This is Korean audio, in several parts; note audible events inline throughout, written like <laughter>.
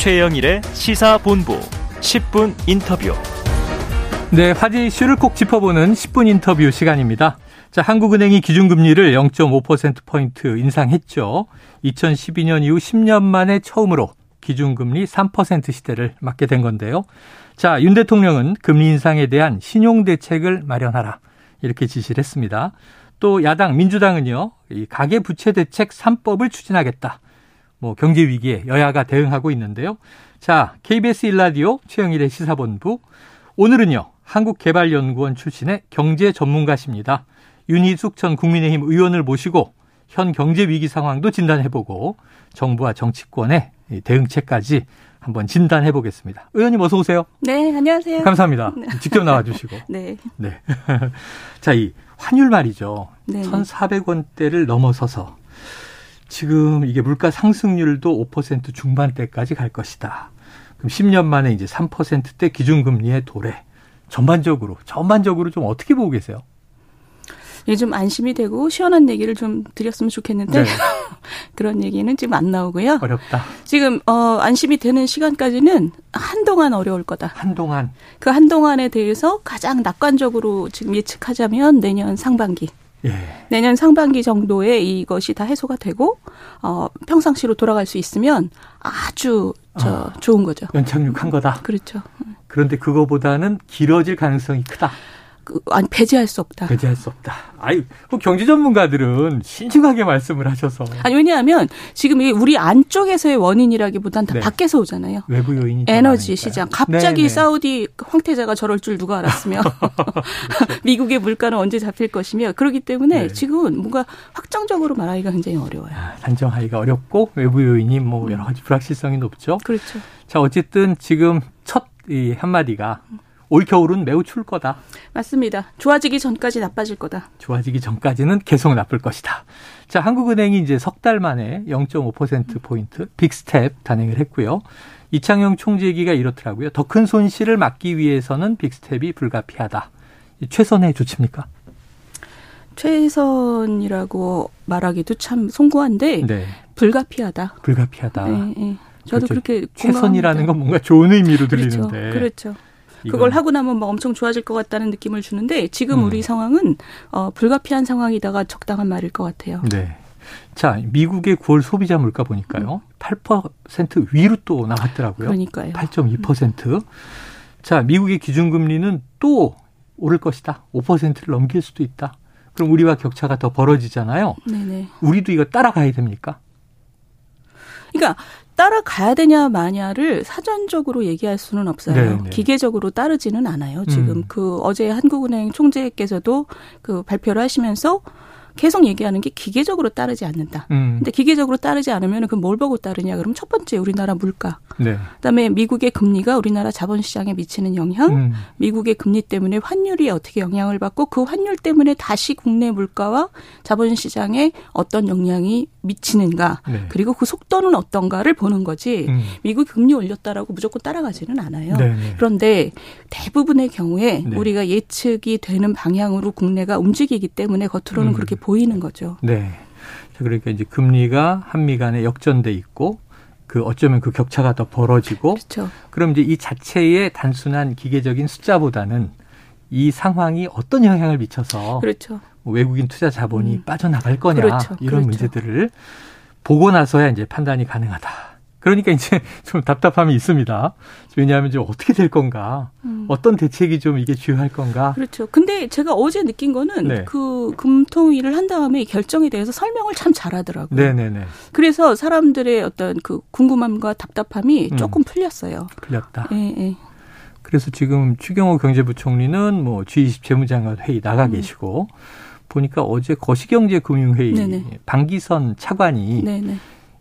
최영일의 시사본부 10분 인터뷰. 네, 화제 이슈를 꼭 짚어보는 10분 인터뷰 시간입니다. 자, 한국은행이 기준금리를 0.5%포인트 인상했죠. 2012년 이후 10년 만에 처음으로 기준금리 3% 시대를 맞게 된 건데요. 자, 윤 대통령은 금리 인상에 대한 신용대책을 마련하라. 이렇게 지시를 했습니다. 또 야당 민주당은요, 이 가계부채 대책 3법을 추진하겠다. 뭐 경제 위기에 여야가 대응하고 있는데요. 자, KBS 일라디오 최영일의 시사본부. 오늘은요, 한국개발연구원 출신의 경제 전문가십니다. 윤희숙 전 국민의힘 의원을 모시고 현 경제 위기 상황도 진단해보고 정부와 정치권의 대응책까지 한번 진단해 보겠습니다. 의원님 어서 오세요. 네, 안녕하세요. 감사합니다. 네. 직접 나와 주시고. <laughs> 네. 네. <laughs> 자, 이 환율 말이죠. 네. 1,400원대를 넘어서서 지금 이게 물가 상승률도 5% 중반대까지 갈 것이다. 그럼 10년 만에 이제 3%대 기준금리의 도래. 전반적으로 전반적으로 좀 어떻게 보고 계세요? 좀 안심이 되고 시원한 얘기를 좀 드렸으면 좋겠는데 네. <laughs> 그런 얘기는 지금 안 나오고요. 어렵다. 지금 어 안심이 되는 시간까지는 한동안 어려울 거다. 한동안. 그 한동안에 대해서 가장 낙관적으로 지금 예측하자면 내년 상반기. 예. 내년 상반기 정도에 이것이 다 해소가 되고 어 평상시로 돌아갈 수 있으면 아주 저 어, 좋은 거죠. 연착륙한 거다. 그렇죠. 그런데 그거보다는 길어질 가능성이 크다. 그, 아니 배제할 수 없다. 배제할 수 없다. 아유, 그 경제 전문가들은 신중하게 말씀을 하셔서. 아니 왜냐하면 지금 이 우리 안쪽에서의 원인이라기보단 다 네. 밖에서 오잖아요. 외부 요인이 에너지 시장. 갑자기 네네. 네. 사우디 황태자가 저럴 줄 누가 알았으며 <laughs> <laughs> 미국의 물가는 언제 잡힐 것이며 그렇기 때문에 네. 지금은 뭔가 확정적으로 말하기가 굉장히 어려워요. 아, 단정하기가 어렵고 외부 요인이 뭐 여러 가지 불확실성이 높죠. 그렇죠. 자 어쨌든 지금 첫 이 한마디가 음. 올 겨울은 매우 추울 거다. 맞습니다. 좋아지기 전까지 나빠질 거다. 좋아지기 전까지는 계속 나쁠 것이다. 자, 한국은행이 이제 석 달 만에 0.5% 포인트 빅스텝 단행을 했고요. 이창용 총재기가 이렇더라고요. 더 큰 손실을 막기 위해서는 빅스텝이 불가피하다. 최선의 조치입니까? 최선이라고 말하기도 참 송구한데 네. 불가피하다. 불가피하다. 네, 네. 저도 그렇죠. 그렇게 최선이라는 건 뭔가 좋은 의미로 들리는데. 그렇죠. 그렇죠. 그걸 하고 나면 뭐 엄청 좋아질 것 같다는 느낌을 주는데 지금 음. 우리 상황은 어, 불가피한 상황이다가 적당한 말일 것 같아요. 네. 자, 미국의 9월 소비자 물가 보니까요. 음. 8% 위로 또 나왔더라고요. 그러니까요. 8.2%. 음. 자, 미국의 기준금리는 또 오를 것이다. 5%를 넘길 수도 있다. 그럼 우리와 격차가 더 벌어지잖아요. 네네. 우리도 이거 따라가야 됩니까? 그러니까 따라가야 되냐 마냐를 사전적으로 얘기할 수는 없어요. 네네. 네. 기계적으로 따르지는 않아요. 지금 음. 그 어제 한국은행 총재께서도 그 발표를 하시면서 계속 얘기하는 게 기계적으로 따르지 않는다. 음. 근데 기계적으로 따르지 않으면 그럼 뭘 보고 따르냐? 그럼 첫 번째 우리나라 물가. 네. 그다음에 미국의 금리가 우리나라 자본시장에 미치는 영향, 음. 미국의 금리 때문에 환율이 어떻게 영향을 받고 그 환율 때문에 다시 국내 물가와 자본시장에 어떤 영향이 미치는가, 네. 그리고 그 속도는 어떤가를 보는 거지. 음. 미국 금리 올렸다라고 무조건 따라가지는 않아요. 네, 네. 그런데 대부분의 경우에 네. 우리가 예측이 되는 방향으로 국내가 움직이기 때문에 겉으로는 음. 그렇게 보 이는 거죠. 네. 그러니까 이제 금리가 한미 간에 역전돼 있고 그 어쩌면 그 격차가 더 벌어지고 그렇죠. 그럼 이제 이 자체의 단순한 기계적인 숫자보다는 이 상황이 어떤 영향을 미쳐서 그렇죠. 뭐 외국인 투자 자본이 음. 빠져나갈 거냐 그렇죠. 이런 그렇죠. 문제들을 보고 나서야 이제 판단이 가능하다. 그러니까 이제 <laughs> 좀 답답함이 있습니다. 왜냐하면 좀 어떻게 될 건가, 음. 어떤 대책이 좀 이게 주요할 건가. 그렇죠. 근데 제가 어제 느낀 거는 네. 그 금통위를 한 다음에 결정에 대해서 설명을 참 잘하더라고요. 네네네. 그래서 사람들의 어떤 그 궁금함과 답답함이 음. 조금 풀렸어요. 풀렸다. 예, 예. 그래서 지금 추경호 경제부총리는 뭐 G20 재무장관 회의 나가 음. 계시고 보니까 어제 거시경제금융회의 네네. 방기선 차관이 네네.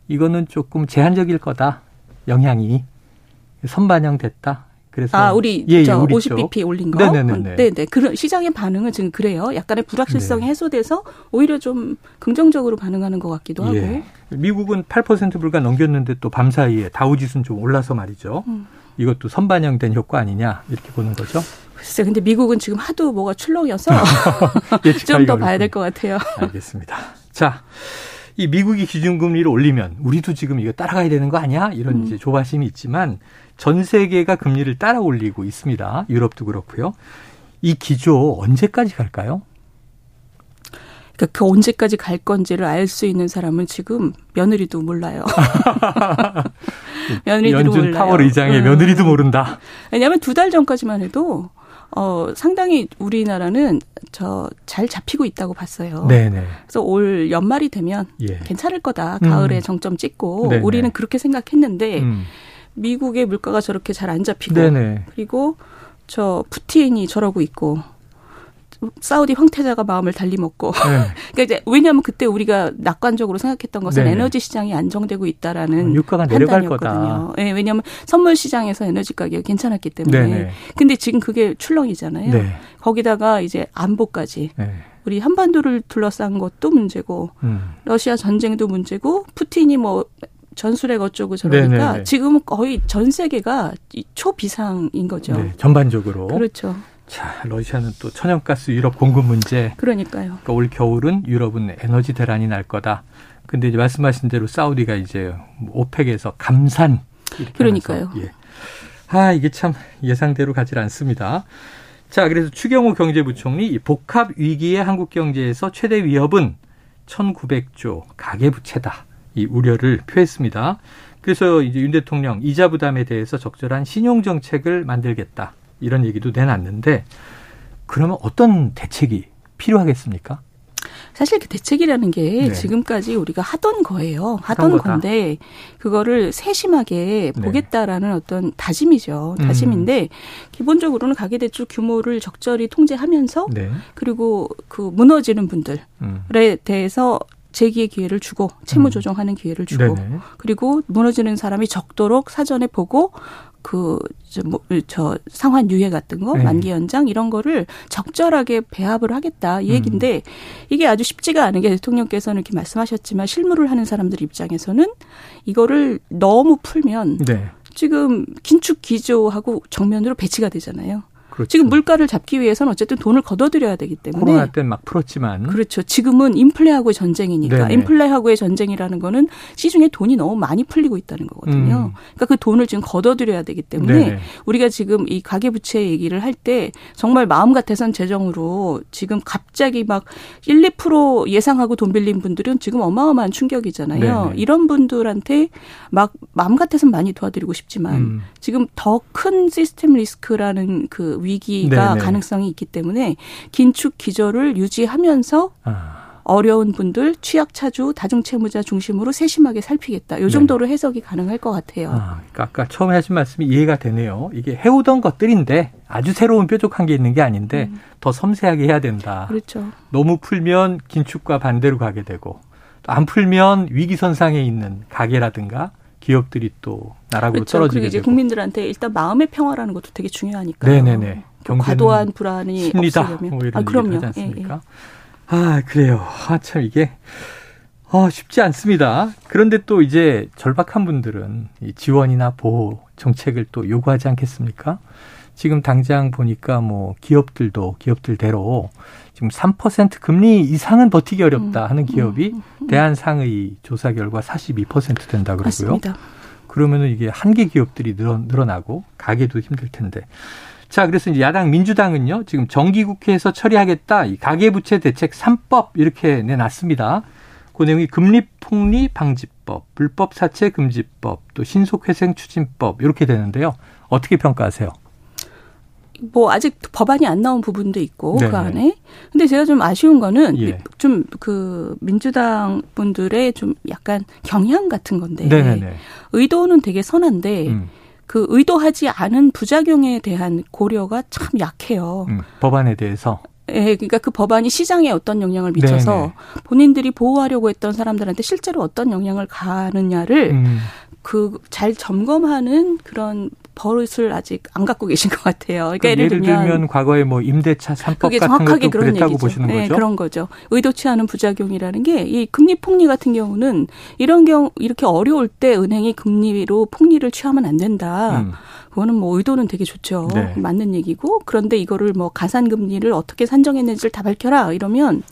이거는 조금 제한적일 거다. 영향이 선반영됐다. 그래서 아 우리 예, 예저 예, 50bp 올린 거. 네네네. 네네. 그런 시장의 반응은 지금 그래요. 약간의 불확실성이 네. 해소돼서 오히려 좀 긍정적으로 반응하는 것 같기도 하고. 예. 미국은 8% 불과 넘겼는데 또 밤 사이에 다우지수는 좀 올라서 말이죠. 음. 이것도 선반영된 효과 아니냐 이렇게 보는 거죠. 글쎄, 근데 미국은 지금 하도 뭐가 출렁여서 <laughs> <laughs> 좀 더 봐야 될 것 같아요. 알겠습니다. 자. 이 미국이 기준금리를 올리면 우리도 지금 이거 따라가야 되는 거 아니야? 이런 음. 이제 조바심이 있지만 전 세계가 금리를 따라 올리고 있습니다. 유럽도 그렇고요. 이 기조 언제까지 갈까요? 그러니까 그 언제까지 갈 건지를 알 수 있는 사람은 지금 며느리도 몰라요. <laughs> 며느리도 연준 몰라요. 파월 의장의 음. 며느리도 모른다. 왜냐하면 두 달 전까지만 해도 어 상당히 우리나라는 저 잘 잡히고 있다고 봤어요. 네네. 그래서 올 연말이 되면 예. 괜찮을 거다. 가을에 음. 정점 찍고 네네. 우리는 그렇게 생각했는데 음. 미국의 물가가 저렇게 잘 안 잡히고 네네. 그리고 저 푸틴이 저러고 있고 사우디 황태자가 마음을 달리 먹고. 네. <laughs> 그러니까 이제 왜냐하면 그때 우리가 낙관적으로 생각했던 것은 네 에너지 시장이 안정되고 있다라는 어, 유가가 내려갈 거다. 네, 왜냐하면 선물 시장에서 에너지 가격이 괜찮았기 때문에. 네네. 근데 지금 그게 출렁이잖아요. 네. 거기다가 이제 안보까지. 네. 우리 한반도를 둘러싼 것도 문제고 음. 러시아 전쟁도 문제고 푸틴이 뭐 전술핵 어쩌고 저러니까 네네네. 지금은 거의 전 세계가 초비상인 거죠. 네, 전반적으로. 그렇죠. 자, 러시아는 또 천연가스 유럽 공급 문제. 그러니까요. 그러니까 올 겨울은 유럽은 에너지 대란이 날 거다. 근데 이제 말씀하신 대로 사우디가 이제 오펙에서 감산 그러니까요. 예. 아, 이게 참 예상대로 가질 않습니다. 자, 그래서 추경호 경제부총리 복합 위기의 한국 경제에서 최대 위협은 1,900조 가계부채다. 이 우려를 표했습니다. 그래서 이제 윤 대통령 이자 부담에 대해서 적절한 신용 정책을 만들겠다. 이런 얘기도 내놨는데 그러면 어떤 대책이 필요하겠습니까? 사실 그 대책이라는 게 네. 지금까지 우리가 하던 거예요. 하던 건데 그거를 세심하게 네. 보겠다라는 어떤 다짐이죠. 음. 다짐인데 음. 기본적으로는 가계대출 규모를 적절히 통제하면서 네. 그리고 그 무너지는 분들에 음. 대해서 재기의 기회를 주고 채무 음. 조정하는 기회를 주고 네 그리고 무너지는 사람이 적도록 사전에 보고 그저 뭐, 저 상환 유예 같은 거 네. 만기 연장 이런 거를 적절하게 배합을 하겠다 이 얘기인데 음. 이게 아주 쉽지가 않은 게 대통령께서는 이렇게 말씀하셨지만 실무를 하는 사람들 입장에서는 이거를 너무 풀면 네. 지금 긴축 기조하고 정면으로 배치가 되잖아요. 그렇죠. 지금 물가를 잡기 위해서는 어쨌든 돈을 걷어들여야 되기 때문에 코로나 때는 막 풀었지만 그렇죠. 지금은 인플레하고의 전쟁이니까 네네. 인플레하고의 전쟁이라는 거는 시중에 돈이 너무 많이 풀리고 있다는 거거든요. 음. 그러니까 그 돈을 지금 걷어들여야 되기 때문에 네네. 우리가 지금 이 가계 부채 얘기를 할 때 정말 마음 같아선 재정으로 지금 갑자기 막 1, 2% 예상하고 돈 빌린 분들은 지금 어마어마한 충격이잖아요. 네네. 이런 분들한테 막 마음 같아선 많이 도와드리고 싶지만 음. 지금 더 큰 시스템 리스크라는 그 위기가 네네. 가능성이 있기 때문에 긴축 기조를 유지하면서 아. 어려운 분들 취약차주 다중채무자 중심으로 세심하게 살피겠다. 요 네. 정도로 네. 해석이 가능할 것 같아요. 아, 그러니까 아까 처음에 하신 말씀이 이해가 되네요. 이게 해오던 것들인데 아주 새로운 뾰족한 게 있는 게 아닌데 음. 더 섬세하게 해야 된다. 그렇죠. 너무 풀면 긴축과 반대로 가게 되고 안 풀면 위기선상에 있는 가게라든가 기업들이 또 나락으로 그렇죠. 떨어지게 이제 되고. 국민들한테 일단 마음의 평화라는 것도 되게 중요하니까요. 네네네. 그 과도한 불안이 심리다. 없으려면. 뭐 아, 그럼요. 예, 예. 아 그래요. 아참 이게 어, 쉽지 않습니다. 그런데 또 이제 절박한 분들은 이 지원이나 보호 정책을 또 요구하지 않겠습니까? 지금 당장 보니까 뭐 기업들도 기업들대로 지금 3% 금리 이상은 버티기 어렵다 하는 기업이 음, 음, 음. 대한상의 조사 결과 42% 된다 그러고요. 맞습니다. 그러면은 이게 한계 기업들이 늘어, 늘어 나고 가게도 힘들 텐데. 자, 그래서 이제 야당 민주당은요, 지금 정기국회에서 처리하겠다, 이 가계부채 대책 3법 이렇게 내놨습니다. 그 내용이 금리 폭리 방지법, 불법 사채 금지법, 또 신속회생 추진법 이렇게 되는데요. 어떻게 평가하세요? 뭐 아직 법안이 안 나온 부분도 있고 그 네네. 그 안에. 근데 제가 좀 아쉬운 거는 예. 좀그 민주당 분들의 좀 약간 경향 같은 건데 네네. 의도는 되게 선한데 음. 그 의도하지 않은 부작용에 대한 고려가 참 약해요. 음, 법안에 대해서. 예, 그러니까 그 법안이 시장에 어떤 영향을 미쳐서 네네. 본인들이 보호하려고 했던 사람들한테 실제로 어떤 영향을 가느냐를 음. 그잘 점검하는 그런 버릇을 아직 안 갖고 계신 것 같아요. 그러니까 예를, 예를 들면, 들면, 과거에 뭐 임대차 3법 같은 것도 그런 얘기죠. 보시는 네, 거죠? 그런 거죠. 의도치 않은 부작용이라는 게 이 금리 폭리 같은 경우는 이런 경우 이렇게 어려울 때 은행이 금리로 폭리를 취하면 안 된다. 음. 그거는 뭐 의도는 되게 좋죠. 네. 맞는 얘기고 그런데 이거를 뭐 가산금리를 어떻게 산정했는지를 다 밝혀라 이러면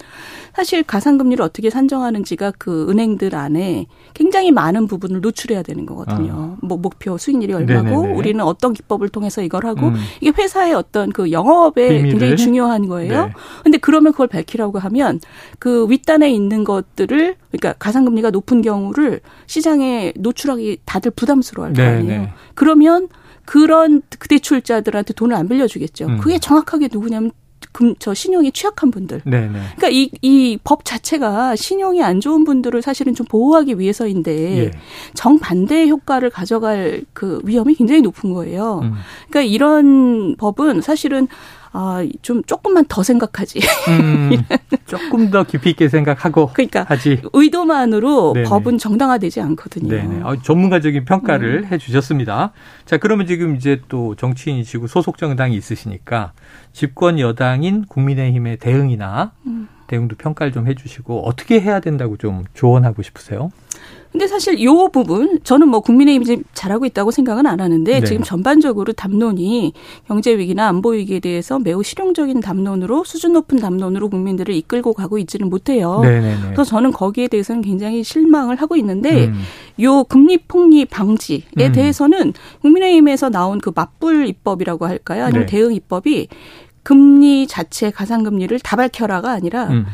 사실 가산금리를 어떻게 산정하는지가 그 은행들 안에 굉장히 많은 부분을 노출해야 되는 거거든요. 아. 뭐 목표 수익률이 얼마고 네네네. 우리는 어떤 기법을 통해서 이걸 하고 음. 이게 회사의 어떤 그 영업에 비밀을? 굉장히 중요한 거예요. 네. 근데 그러면 그걸 밝히라고 하면 그 윗단에 있는 것들을 그러니까 가산금리가 높은 경우를 시장에 노출하기 다들 부담스러워할 거 아니에요. 그러면 그런 대출자들한테 돈을 안 빌려주겠죠. 음. 그게 정확하게 누구냐면 금, 저 신용이 취약한 분들. 네네. 그러니까 이, 이 법 자체가 신용이 안 좋은 분들을 사실은 좀 보호하기 위해서인데 예. 정반대의 효과를 가져갈 그 위험이 굉장히 높은 거예요. 음. 그러니까 이런 법은 사실은 아, 좀 조금만 더 생각하지. 음, <laughs> 조금 더 깊이 있게 생각하고 그러니까 하지. 의도만으로 네네. 법은 정당화되지 않거든요. 네네. 아, 전문가적인 평가를 음. 해 주셨습니다. 자, 그러면 지금 이제 또 정치인이시고 소속 정당이 있으시니까 집권 여당인 국민의힘의 대응이나 음. 대응도 평가를 좀 해 주시고 어떻게 해야 된다고 좀 조언하고 싶으세요? 근데 사실 요 부분 저는 뭐 국민의힘이 지금 잘하고 있다고 생각은 안 하는데 네. 지금 전반적으로 담론이 경제 위기나 안보 위기에 대해서 매우 실용적인 담론으로 수준 높은 담론으로 국민들을 이끌고 가고 있지는 못해요. 네네네. 네, 네. 그래서 저는 거기에 대해서는 굉장히 실망을 하고 있는데 음. 요 금리 폭리 방지에 음. 대해서는 국민의힘에서 나온 그 맞불 입법이라고 할까요? 아니면 네. 대응 입법이 금리 자체 가상금리를 다 밝혀라가 아니라 음.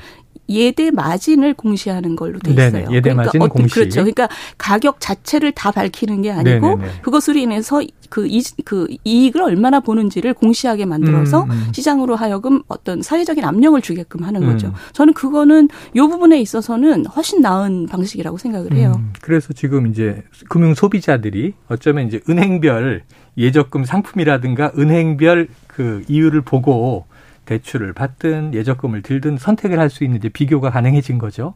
예대 마진을 공시하는 걸로 돼 있어요. 네네, 예대 그러니까 마진 그러니까 공시. 그렇죠. 그러니까 가격 자체를 다 밝히는 게 아니고 네네네. 그것으로 인해서 그, 이, 그 이익을 얼마나 보는지를 공시하게 만들어서 음, 음. 시장으로 하여금 어떤 사회적인 압력을 주게끔 하는 거죠. 음. 저는 그거는 요 부분에 있어서는 훨씬 나은 방식이라고 생각을 해요. 음, 그래서 지금 이제 금융 소비자들이 어쩌면 이제 은행별 예적금 상품이라든가 은행별 그 이유를 보고 대출을 받든 예적금을 들든 선택을 할 수 있는 이제 비교가 가능해진 거죠.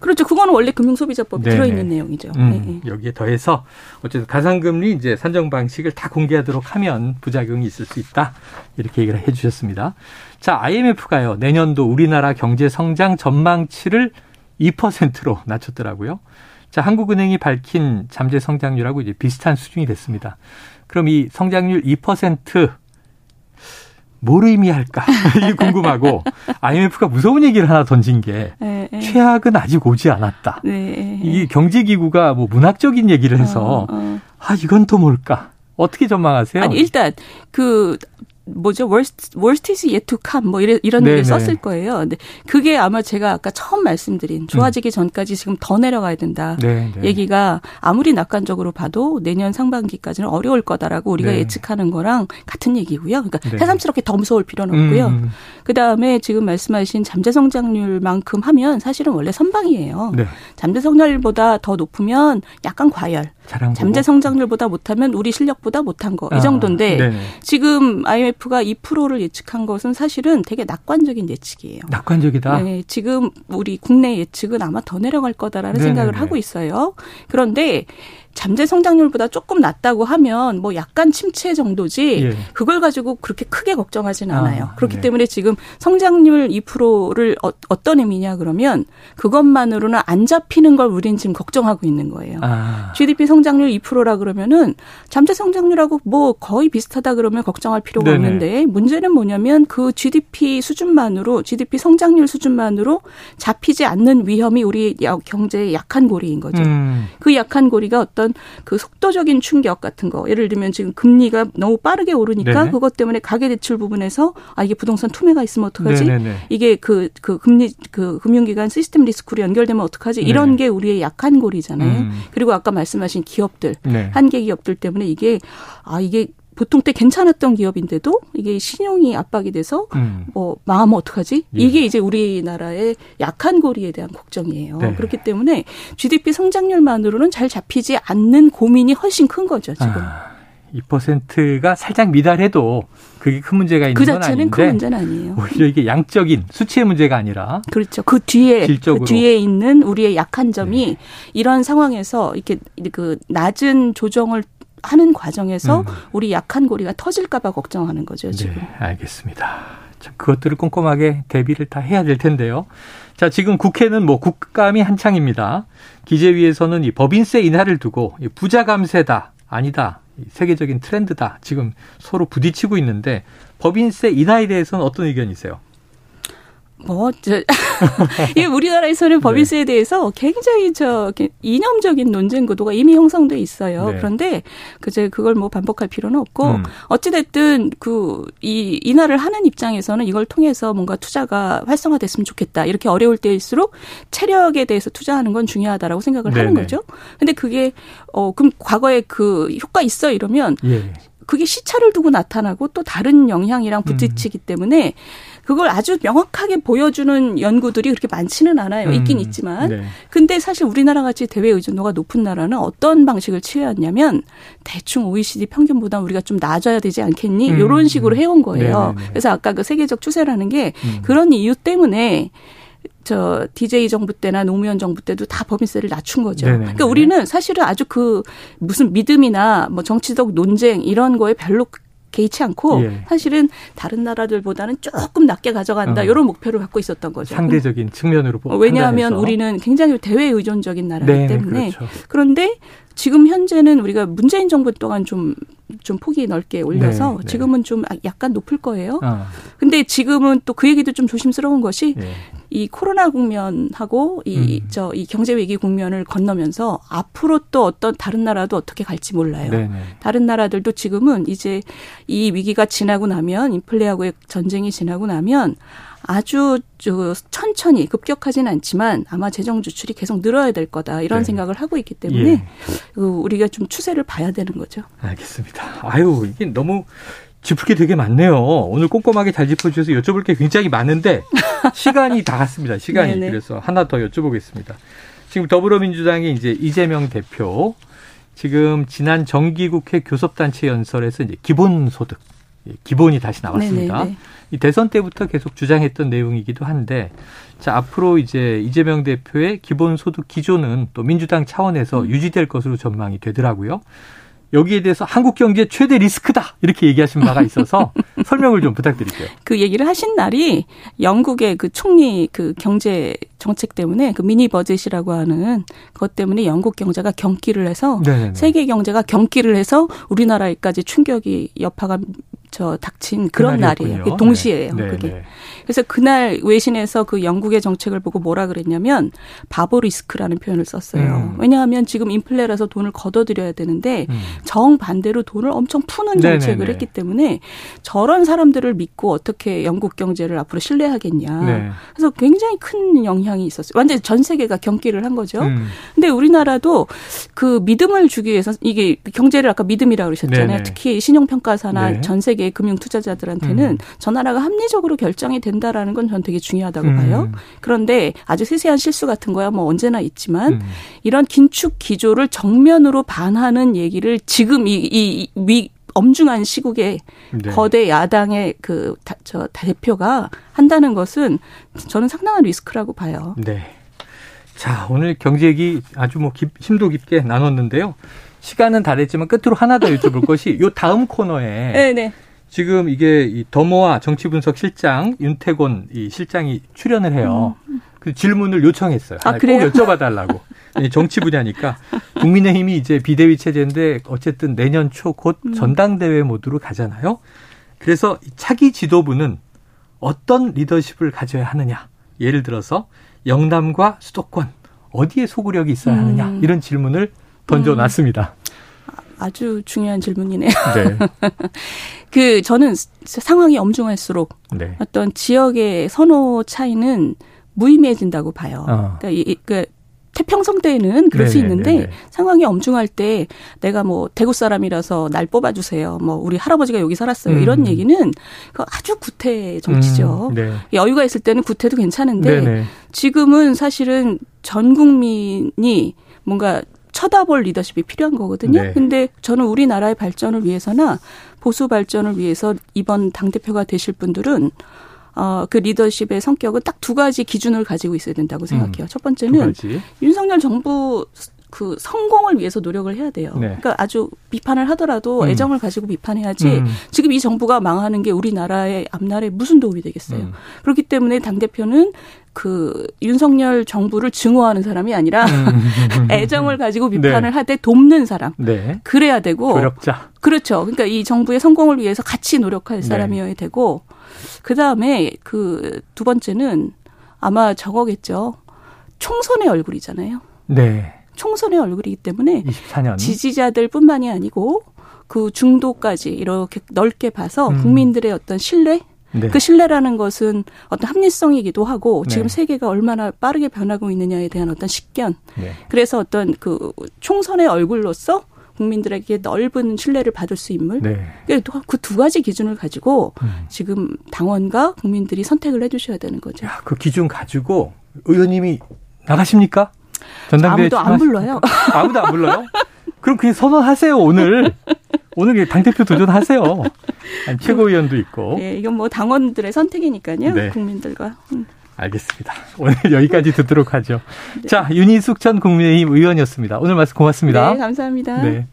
그렇죠. 그거는 원래 금융소비자법에 들어있는 내용이죠. 음, 네, 네. 여기에 더해서 어쨌든 가상금리 이제 산정 방식을 다 공개하도록 하면 부작용이 있을 수 있다. 이렇게 얘기를 해 주셨습니다. 자, IMF가요. 내년도 우리나라 경제 성장 전망치를 2%로 낮췄더라고요. 자, 한국은행이 밝힌 잠재 성장률하고 이제 비슷한 수준이 됐습니다. 그럼 이 성장률 2% 뭘 의미할까? <laughs> 이게 궁금하고 IMF가 무서운 얘기를 하나 던진 게 네, 네. 최악은 아직 오지 않았다. 네, 이 경제 기구가 뭐 문학적인 얘기를 해서 어, 어. 아 이건 또 뭘까? 어떻게 전망하세요? 아니 일단 그 뭐죠? worst, worst is yet to come 뭐 이런 이런 얘기 썼을 거예요. 근데 그게 아마 제가 아까 처음 말씀드린 좋아지기 음. 전까지 지금 더 내려가야 된다. 네네. 얘기가 아무리 낙관적으로 봐도 내년 상반기까지는 어려울 거다라고 우리가 네. 예측하는 거랑 같은 얘기고요. 그러니까 네. 새삼스럽게 더 무서울 필요는 없고요. 음. 그 다음에 지금 말씀하신 잠재 성장률만큼 하면 사실은 원래 선방이에요. 네. 잠재 성장률보다 더 높으면 약간 과열. 잠재 성장률보다 못하면 우리 실력보다 못한 거. 이 아, 정도인데 아, 지금 IMF 가 2%를 예측한 것은 사실은 되게 낙관적인 예측이에요. 낙관적이다. 네, 지금 우리 국내 예측은 아마 더 내려갈 거다라는 네네네. 생각을 하고 있어요. 그런데 잠재 성장률보다 조금 낮다고 하면 뭐 약간 침체 정도지 예. 그걸 가지고 그렇게 크게 걱정하지는 아, 않아요. 그렇기 네. 때문에 지금 성장률 2%를 어, 떤 의미냐 그러면 그것만으로는 안 잡히는 걸 우린 지금 걱정하고 있는 거예요. 아. GDP 성장률 2%라 그러면은 잠재 성장률하고 뭐 거의 비슷하다 그러면 걱정할 필요가 네네. 없는데 문제는 뭐냐면 그 GDP 수준만으로 GDP 성장률 수준만으로 잡히지 않는 위험이 우리 경제의 약한 고리인 거죠. 음. 그 약한 고리가 어떤 어떤 그 속도적인 충격 같은 거 예를 들면 지금 금리가 너무 빠르게 오르니까 네네. 그것 때문에 가계 대출 부분에서 아 이게 부동산 투매가 있으면 어떡하지? 네네네. 이게 그그 그 금리 그 금융기관 시스템 리스크로 연결되면 어떡하지? 이런 네네. 게 우리의 약한 고리잖아요. 음. 그리고 아까 말씀하신 기업들 네. 한계 기업들 때문에 이게 아 이게 보통 때 괜찮았던 기업인데도 이게 신용이 압박이 돼서 음. 뭐 망하면 어떡하지? 예. 이게 이제 우리나라의 약한 고리에 대한 걱정이에요. 네. 그렇기 때문에 GDP 성장률만으로는 잘 잡히지 않는 고민이 훨씬 큰 거죠, 지금. 아. 2%가 살짝 미달해도 그게 큰 문제가 있는 그건 아닌데 큰 문제는 아니에요. 오히려 이게 양적인 수치의 문제가 아니라 그렇죠. 그 뒤에 질적으로. 그 뒤에 있는 우리의 약한 점이 네. 이런 상황에서 이렇게 그 낮은 조정을 하는 과정에서 음. 우리 약한 고리가 터질까봐 걱정하는 거죠 지금. 네, 알겠습니다. 자, 그것들을 꼼꼼하게 대비를 다 해야 될 텐데요. 자, 지금 국회는 뭐 국감이 한창입니다. 기재위에서는 이 법인세 인하를 두고 부자 감세다 아니다 세계적인 트렌드다 지금 서로 부딪히고 있는데 법인세 인하에 대해서는 어떤 의견이세요? 뭐, 저, <laughs> 이 우리나라에서는 법인세에 네. 대해서 굉장히 저, 이념적인 논쟁 구도가 이미 형성돼 있어요. 네. 그런데, 그제 그걸 뭐 반복할 필요는 없고, 음. 어찌됐든 그, 이, 인하를 하는 입장에서는 이걸 통해서 뭔가 투자가 활성화됐으면 좋겠다. 이렇게 어려울 때일수록 체력에 대해서 투자하는 건 중요하다라고 생각을 네네. 하는 거죠. 근데 그게, 어, 그럼 과거에 그 효과 있어 이러면, 예. 그게 시차를 두고 나타나고 또 다른 영향이랑 부딪히기 음. 때문에 그걸 아주 명확하게 보여주는 연구들이 그렇게 많지는 않아요. 있긴 음. 있지만. 네. 근데 사실 우리나라 같이 대외 의존도가 높은 나라는 어떤 방식을 취해왔냐면 대충 OECD 평균보다 우리가 좀 낮아야 되지 않겠니? 음. 이런 식으로 해온 거예요. 네네네. 그래서 아까 그 세계적 추세라는 게 음. 그런 이유 때문에 저 DJ 정부 때나 노무현 정부 때도 다 법인세를 낮춘 거죠. 네네. 그러니까 우리는 사실은 아주 그 무슨 믿음이나 뭐 정치적 논쟁 이런 거에 별로 개의치 않고 예. 사실은 다른 나라들보다는 조금 낮게 가져간다 어. 이런 목표를 갖고 있었던 거죠. 상대적인 측면으로 보면 왜냐하면 우리는 굉장히 대외 의존적인 나라이기 네, 때문에 그렇죠. 그런데 지금 현재는 우리가 문재인 정부 동안 좀, 좀 폭이 넓게 올려서 네, 네. 지금은 좀 약간 높을 거예요. 어. 근데 지금은 또 그 얘기도 좀 조심스러운 것이 네. 이 코로나 국면하고 이, 음. 저, 이 경제 위기 국면을 건너면서 앞으로 또 어떤 다른 나라도 어떻게 갈지 몰라요. 네네. 네. 다른 나라들도 지금은 이제 이 위기가 지나고 나면 인플레하고의 전쟁이 지나고 나면 아주 저 천천히 급격하지는 않지만 아마 재정 지출이 계속 늘어야 될 거다 이런 네. 생각을 하고 있기 때문에 예. 그 우리가 좀 추세를 봐야 되는 거죠. 알겠습니다. 아유 이게 너무 짚을 게 되게 많네요. 오늘 꼼꼼하게 잘 짚어주셔서 여쭤볼 게 굉장히 많은데 <laughs> 시간이 다 갔습니다. 시간이 네네. 그래서 하나 더 여쭤보겠습니다. 지금 더불어민주당의 이제 이재명 대표 지금 지난 정기국회 교섭단체 연설에서 이제 기본소득 기본이 다시 나왔습니다. 네네네. 이 대선 때부터 계속 주장했던 내용이기도 한데 자 앞으로 이제 이재명 대표의 기본소득 기조는 또 민주당 차원에서 음. 유지될 것으로 전망이 되더라고요. 여기에 대해서 한국 경제 최대 리스크다 이렇게 얘기하신 바가 있어서 <laughs> 설명을 좀 부탁드릴게요. 그 얘기를 하신 날이 영국의 그 총리 그 경제 정책 때문에 그 미니 버젯이라고 하는 그것 때문에 영국 경제가 경기를 해서 네네네. 세계 경제가 경기를 해서 우리나라에까지 충격이 여파가 저 닥친 그런 날이에요. 동시에예요. 네. 그게. 네. 그래서 그날 외신에서 그 영국의 정책을 보고 뭐라 그랬냐면 바보 리스크라는 표현을 썼어요. 음. 왜냐하면 지금 인플레라서 돈을 걷어들여야 되는데 음. 정반대로 돈을 엄청 푸는 정책을 네네네. 했기 때문에 저런 사람들을 믿고 어떻게 영국 경제를 앞으로 신뢰하겠냐. 네. 그래서 굉장히 큰 영향이 있었어요. 완전 전 세계가 경기를 한 거죠. 음. 근데 우리나라도 그 믿음을 주기 위해서 이게 경제를 아까 믿음이라고 그러셨잖아요. 네네. 특히 신용평가사나 네. 전 세계 금융 투자자들한테는 음. 저 나라가 합리적으로 결정이 된다라는 건 전 되게 중요하다고 음. 봐요. 그런데 아주 세세한 실수 같은 거야 뭐 언제나 있지만 음. 이런 긴축 기조를 정면으로 반하는 얘기를 지금 이, 이, 위, 엄중한 시국에 네. 거대 야당의 그, 저, 대표가 한다는 것은 저는 상당한 리스크라고 봐요. 네. 자, 오늘 경제 얘기 아주 뭐 깊, 심도 깊게 나눴는데요. 시간은 다 됐지만 끝으로 하나 더 여쭤볼 <laughs> 것이 요 다음 코너에 네네. 네. 지금 이게 이 더모아 정치분석 실장 윤태곤 이 실장이 출연을 해요. 음. 그 질문을 요청했어요. 아, 그래요? 꼭 여쭤봐달라고. <laughs> 정치 분야니까 국민의힘이 이제 비대위 체제인데 어쨌든 내년 초곧 음. 전당대회 모드로 가잖아요. 그래서 차기 지도부는 어떤 리더십을 가져야 하느냐. 예를 들어서 영남과 수도권 어디에 소구력이 있어야 하느냐 음. 이런 질문을 던져놨습니다. 음. 아주 중요한 질문이네요. <laughs> 네. <laughs> 그 저는 상황이 엄중할수록 네. 어떤 지역의 선호 차이는 무의미해진다고 봐요. 어. 그러니까 이, 그 태평성 때에는 그럴 네네네네. 수 있는데 상황이 엄중할 때 내가 뭐 대구 사람이라서 날 뽑아주세요. 뭐 우리 할아버지가 여기 살았어요. 음. 이런 얘기는 그 아주 구태 정치죠. 음. 네. 여유가 있을 때는 구태도 괜찮은데 네네. 지금은 사실은 전 국민이 뭔가 쳐다볼 리더십이 필요한 거거든요. 네. 근데 저는 우리나라의 발전을 위해서나 보수 발전을 위해서 이번 당대표가 되실 분들은 어, 그 리더십의 성격은 딱 두 가지 기준을 가지고 있어야 된다고 생각해요. 음, 첫 번째는 윤석열 정부 그 성공을 위해서 노력을 해야 돼요. 네. 그러니까 아주 비판을 하더라도 음. 애정을 가지고 비판해야지 음. 지금 이 정부가 망하는 게 우리나라의 앞날에 무슨 도움이 되겠어요. 음. 그렇기 때문에 당 대표는 그 윤석열 정부를 증오하는 사람이 아니라 음. <laughs> 애정을 가지고 비판을 네. 하되 돕는 사람. 네. 그래야 되고. 노력자. 그렇죠. 그러니까 이 정부의 성공을 위해서 같이 노력할 네. 사람이어야 되고 그다음에 그 두 번째는 아마 저거겠죠. 총선의 얼굴이잖아요. 네. 총선의 얼굴이기 때문에 24년. 지지자들뿐만이 아니고 그 중도까지 이렇게 넓게 봐서 음. 국민들의 어떤 신뢰 네. 그 신뢰라는 것은 어떤 합리성이기도 하고 네. 지금 세계가 얼마나 빠르게 변하고 있느냐에 대한 어떤 식견. 네. 그래서 어떤 그 총선의 얼굴로서 국민들에게 넓은 신뢰를 받을 수 있는 네. 그두 그 가지 기준을 가지고 음. 지금 당원과 국민들이 선택을 해주셔야 되는 거죠. 야, 그 기준 가지고 의원님이 나가십니까? 전당대회 아무도 안 불러요. <laughs> 아무도 안 불러요? 그럼 그냥 선언하세요 오늘. 오늘 당대표 도전하세요. 아니, 최고위원도 있고. 네, 이건 뭐 당원들의 선택이니까요. 네. 국민들과. 음. 알겠습니다. <laughs> 오늘 여기까지 듣도록 하죠. 네. 자, 윤희숙 전 국민의힘 의원이었습니다. 오늘 말씀 고맙습니다. 네, 감사합니다. 네.